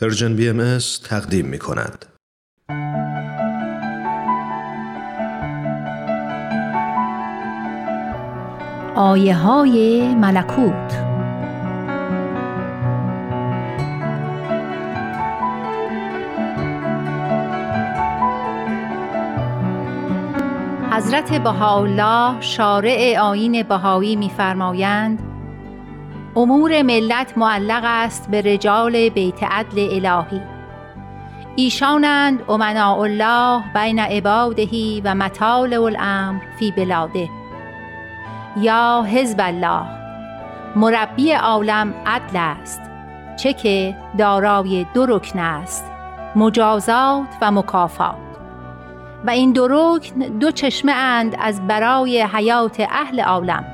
پرژن بی ام تقدیم می کند. آیه های ملکوت حضرت بهاءالله شارع آیین بهایی می‌فرمایند امور ملت معلق است به رجال بیت عدل الهی. ایشانند امناء الله بین عبادهی و مطالع الامر فی بلاده. یا حزب الله مربی عالم عدل است چه که دارای دو رکن است مجازات و مکافات. و این دو رکن دو چشمه اند از برای حیات اهل عالم.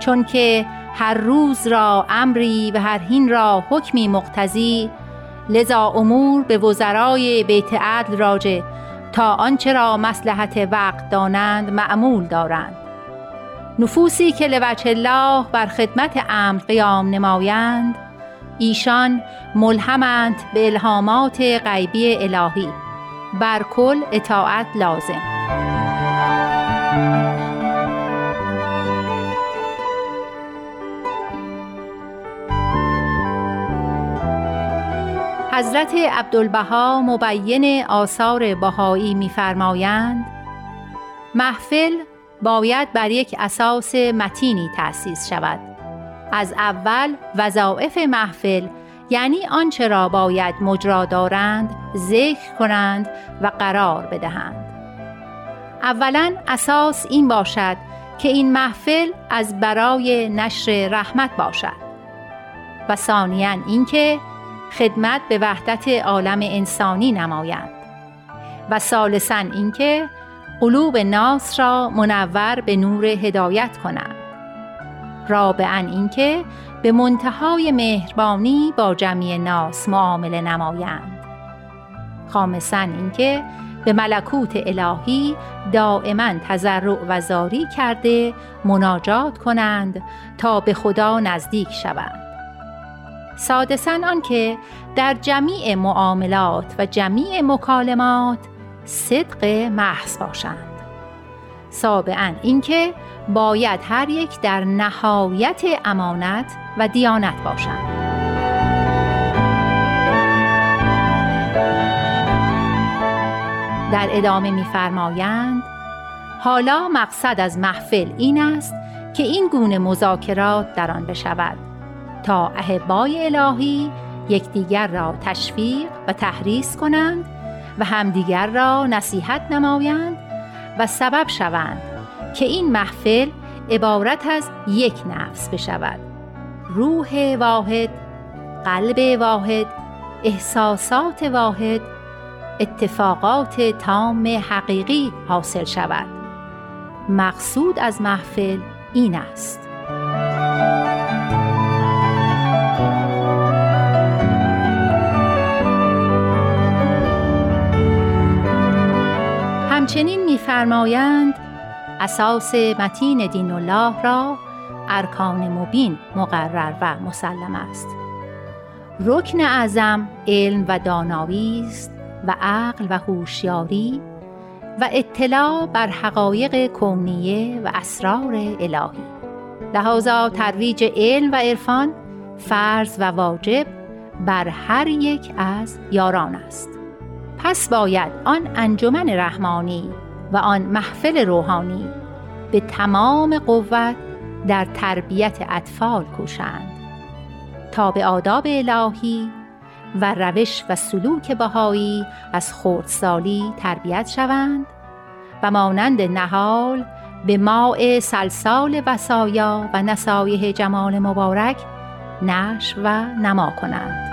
چون که هر روز را امری و هر هین را حکمی مقتضی لذا امور به وزرای بیت عدل راجع تا آنچه را مسلحت وقت دانند معمول دارند. نفوسی که لوجه الله بر خدمت امر قیام نمایند ایشان ملهمند به الهامات غیبی الهی. بر کل اطاعت لازم. حضرت عبدالبها مبین آثار بهایی می‌فرمایند محفل باید بر یک اساس متینی تأسیس شود. از اول وظایف محفل یعنی آنچه را باید مجرا دارند ذکر کنند و قرار بدهند. اولا اساس این باشد که این محفل از برای نشر رحمت باشد. و ثانیا اینکه خدمت به وحدت عالم انسانی نمایند. و ثالثا اینکه قلوب ناس را منور به نور هدایت کنند. رابعا اینکه به منتهای مهربانی با جمعی ناس معامله نمایند. خامسا اینکه به ملکوت الهی دائما تضرع و زاری کرده مناجات کنند تا به خدا نزدیک شوند. سادسا آنکه در جمیع معاملات و جمیع مکالمات صدق محض باشند. سابعا اینکه باید هر یک در نهایت امانت و دیانت باشند. در ادامه می‌فرمایند حالا مقصد از محفل این است که این گونه مذاکرات در آن بشود. تا احبای الهی یکدیگر را تشویق و تحریس کنند و همدیگر را نصیحت نمایند و سبب شوند که این محفل عبارت از یک نفس بشود. روح واحد قلب واحد احساسات واحد اتفاقات تام حقیقی حاصل شود. مقصود از محفل این است. همچنین میفرمایند اساس متین دین الله را ارکان مبین مقرر و مسلم است. رکن اعظم علم و دانایی است و عقل و هوشیاری و اطلاع بر حقایق کونیه و اسرار الهی. لحاظا ترویج علم و عرفان فرض و واجب بر هر یک از یاران است. پس باید آن انجمن رحمانی و آن محفل روحانی به تمام قوت در تربیت اطفال کوشند تا به آداب الهی و روش و سلوک بهایی از خردسالی تربیت شوند و مانند نهال به ماء سلسال وسایا و نصایح جمال مبارک نش و نما کنند.